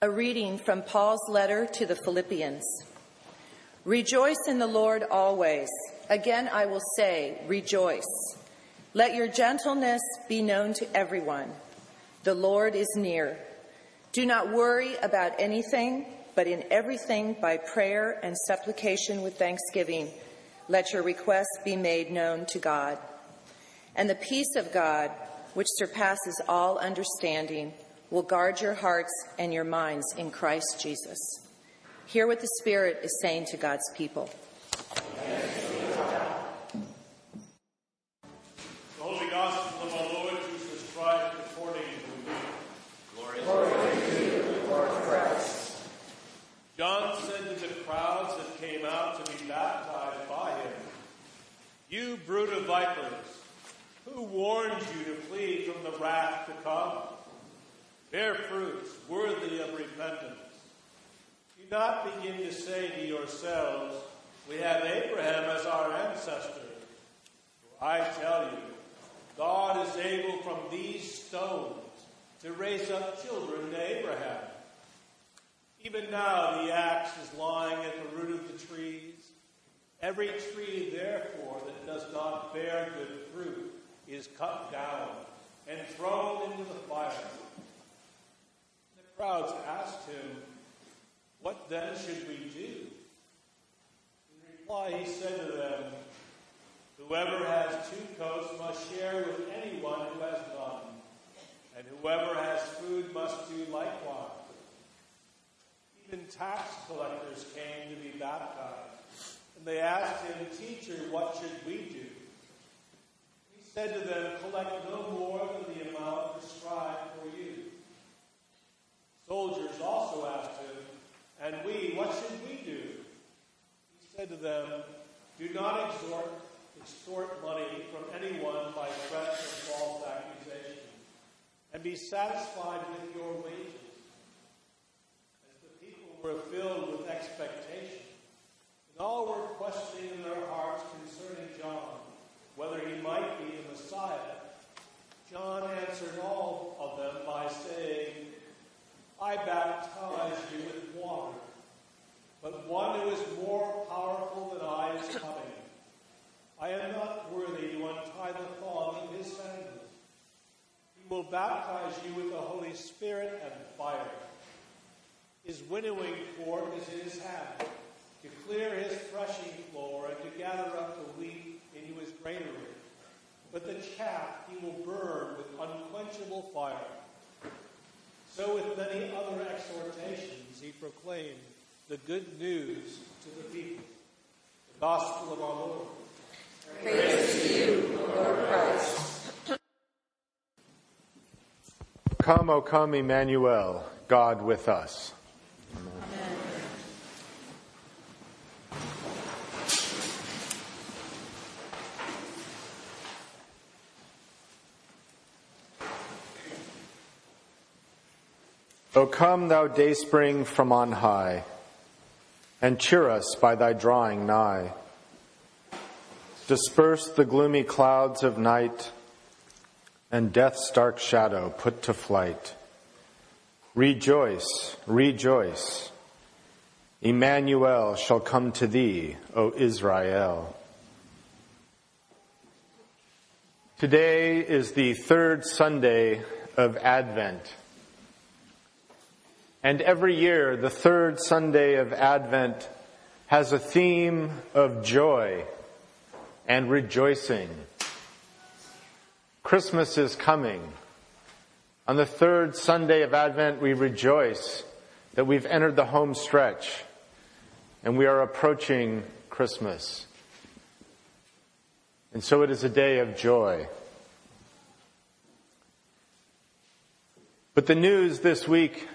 A reading from Paul's letter to the Philippians. Rejoice in the Lord always. Again, I will say, rejoice. Let your gentleness be known to everyone. The Lord is near. Do not worry about anything, but in everything by prayer and supplication with thanksgiving, let your requests be made known to God. And the peace of God, which surpasses all understanding, will guard your hearts and your minds in Christ Jesus. Hear what the Spirit is saying to God's people. The Holy Gospel of our Lord Jesus Christ according to Luke. Glory to you, Lord Christ. John said to the crowds that came out to be baptized by him, You brood of vipers, who warned you to flee from the wrath to come? Bear fruits worthy of repentance. Do not begin to say to yourselves, We have Abraham as our ancestor. For I tell you, God is able from these stones to raise up children to Abraham. Even now the axe is lying at the root of the trees. Every tree, therefore, that does not bear good fruit is cut down and thrown into the fire. Crowds asked him, What then should we do? In reply, he said to them, Whoever has two coats must share with anyone who has none, and whoever has food must do likewise. Even tax collectors came to be baptized, and they asked him, Teacher, what should we do? He said to them, Collect no more than the amount prescribed for you. Soldiers also asked him, And we, what should we do? He said to them, Do not exhort, extort money from anyone by threats or false accusations, and be satisfied with your wages. As the people were filled with expectation, and all were questioning in their hearts concerning John, whether he might be the Messiah, John answered all of them by saying, I baptize you with water, but one who is more powerful than I is coming. I am not worthy to untie the thong of his sandals. He will baptize you with the Holy Spirit and fire. His winnowing fork is in his hand to clear his threshing floor and to gather up the wheat into his granary. But the chaff he will burn with unquenchable fire. So, with many other exhortations, he proclaimed the good news to the people. The gospel of our Lord. Praise to you, Lord Christ. Come, O come, Emmanuel, God with us. O come, thou dayspring from on high, and cheer us by thy drawing nigh. Disperse the gloomy clouds of night, and death's dark shadow put to flight. Rejoice, rejoice. Emmanuel shall come to thee, O Israel. Today is the third Sunday of Advent. And every year, the third Sunday of Advent has a theme of joy and rejoicing. Christmas is coming. On the third Sunday of Advent, we rejoice that we've entered the home stretch and we are approaching Christmas. And so it is a day of joy. But the news this week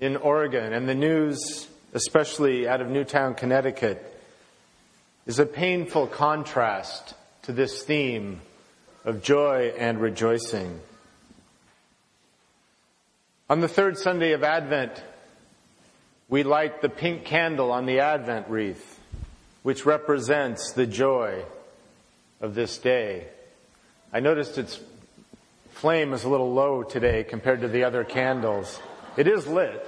in Oregon and the news, especially out of Newtown, Connecticut, is a painful contrast to this theme of joy and rejoicing. On the third Sunday of Advent, we light the pink candle on the Advent wreath, which represents the joy of this day. I noticed it's flame is a little low today compared to the other candles. It is lit,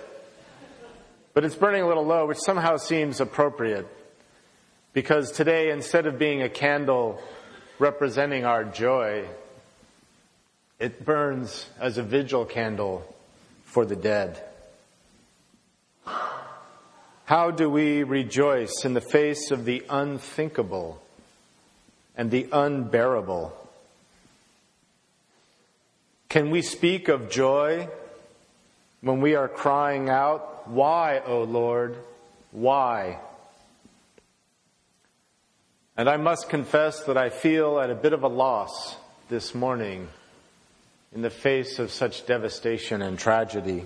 but it's burning a little low, which somehow seems appropriate. Because today, instead of being a candle representing our joy, it burns as a vigil candle for the dead. How do we rejoice in the face of the unthinkable and the unbearable? Can we speak of joy when we are crying out, Why, O Lord? Why? And I must confess that I feel at a bit of a loss this morning in the face of such devastation and tragedy.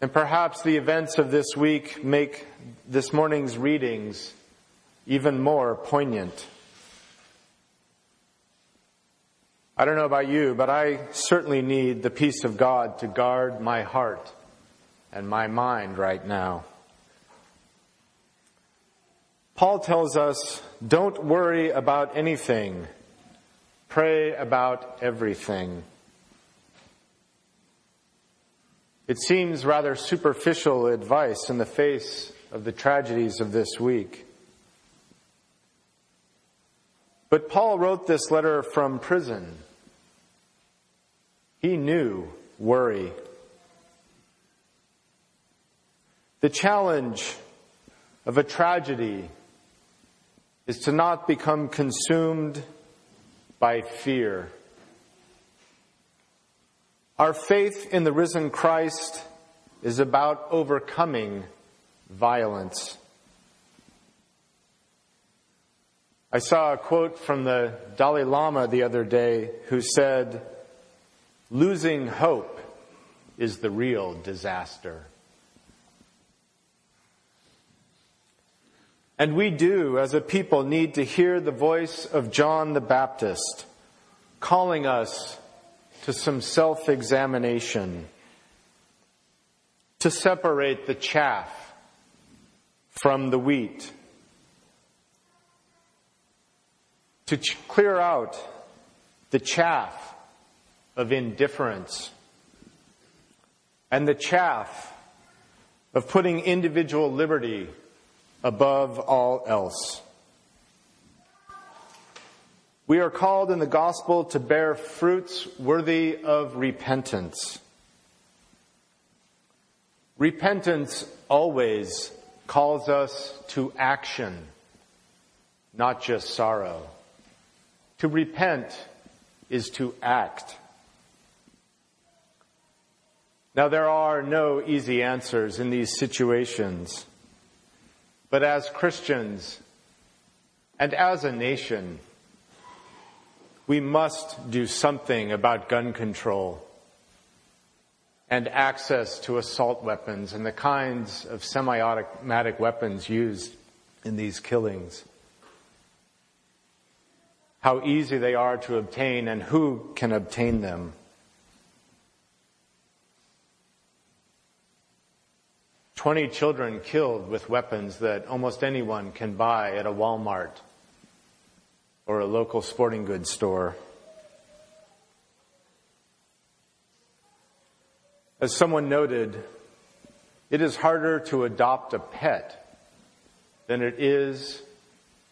And perhaps the events of this week make this morning's readings even more poignant. I don't know about you, but I certainly need the peace of God to guard my heart and my mind right now. Paul tells us, don't worry about anything. Pray about everything. It seems rather superficial advice in the face of the tragedies of this week. But Paul wrote this letter from prison. He knew worry. The challenge of a tragedy is to not become consumed by fear. Our faith in the risen Christ is about overcoming violence. I saw a quote from the Dalai Lama the other day who said, Losing hope is the real disaster. And we do, as a people, need to hear the voice of John the Baptist calling us to some self examination, to separate the chaff from the wheat, to ch- clear out the chaff of indifference and the chaff of putting individual liberty above all else. We are called in the gospel to bear fruits worthy of repentance. Repentance always calls us to action, not just sorrow. To repent is to act. Now, there are no easy answers in these situations, but as Christians and as a nation, we must do something about gun control and access to assault weapons and the kinds of semi automatic weapons used in these killings. How easy they are to obtain and who can obtain them. Twenty children killed with weapons that almost anyone can buy at a Walmart or a local sporting goods store. As someone noted, it is harder to adopt a pet than it is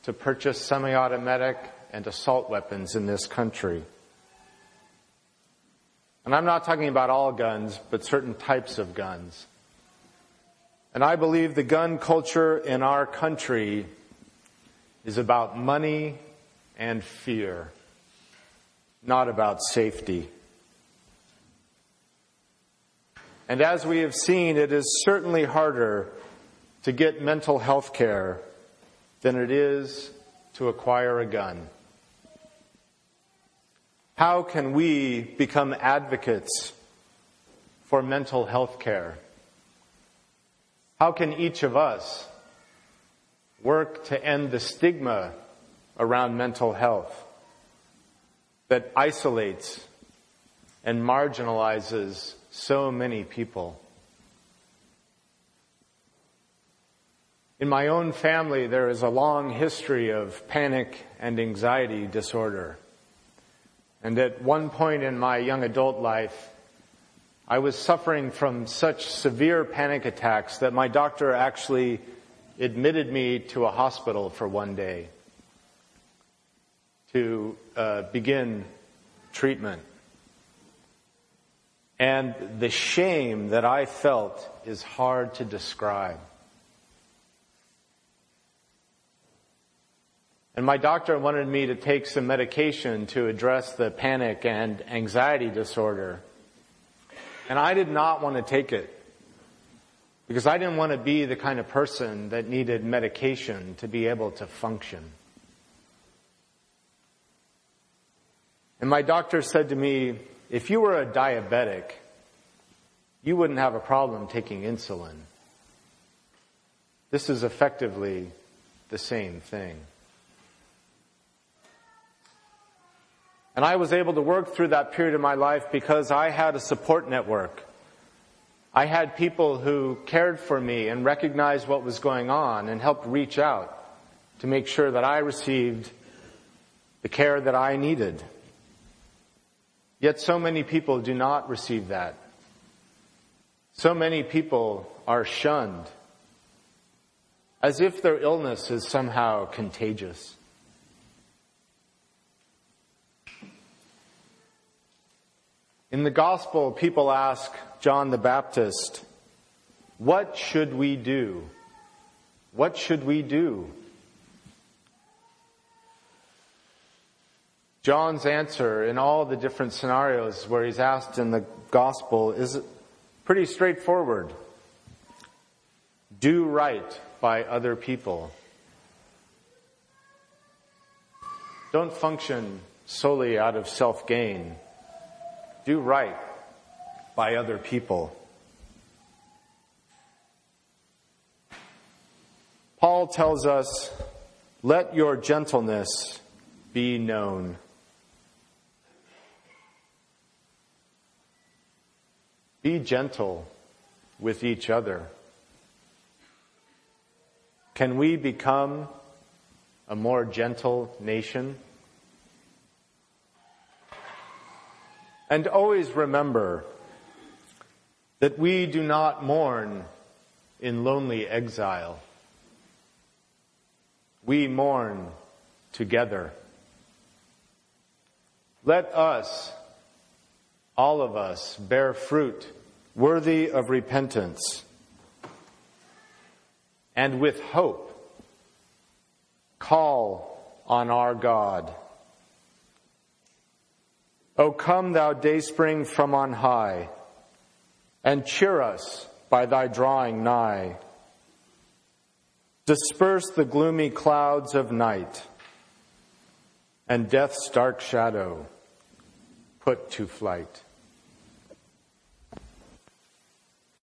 to purchase semi automatic and assault weapons in this country. And I'm not talking about all guns, but certain types of guns. And I believe the gun culture in our country is about money and fear, not about safety. And as we have seen, it is certainly harder to get mental health care than it is to acquire a gun. How can we become advocates for mental health care? How can each of us work to end the stigma around mental health that isolates and marginalizes so many people. In my own family, there is a long history of panic and anxiety disorder. And at one point in my young adult life, I was suffering from such severe panic attacks that my doctor actually admitted me to a hospital for one day to uh, begin treatment. And the shame that I felt is hard to describe. And my doctor wanted me to take some medication to address the panic and anxiety disorder. And I did not want to take it because I didn't want to be the kind of person that needed medication to be able to function. And my doctor said to me, if you were a diabetic, you wouldn't have a problem taking insulin. This is effectively the same thing. And I was able to work through that period of my life because I had a support network. I had people who cared for me and recognized what was going on and helped reach out to make sure that I received the care that I needed. Yet so many people do not receive that. So many people are shunned as if their illness is somehow contagious. In the gospel, people ask John the Baptist, what should we do? What should we do? John's answer in all the different scenarios where he's asked in the gospel is pretty straightforward. Do right by other people. Don't function solely out of self gain do right by other people. Paul tells us, let your gentleness be known. Be gentle with each other. Can we become a more gentle nation? And always remember that we do not mourn in lonely exile. We mourn together. Let us, all of us, bear fruit worthy of repentance and with hope call on our God. O come, thou dayspring from on high, and cheer us by thy drawing nigh. Disperse the gloomy clouds of night, and death's dark shadow put to flight.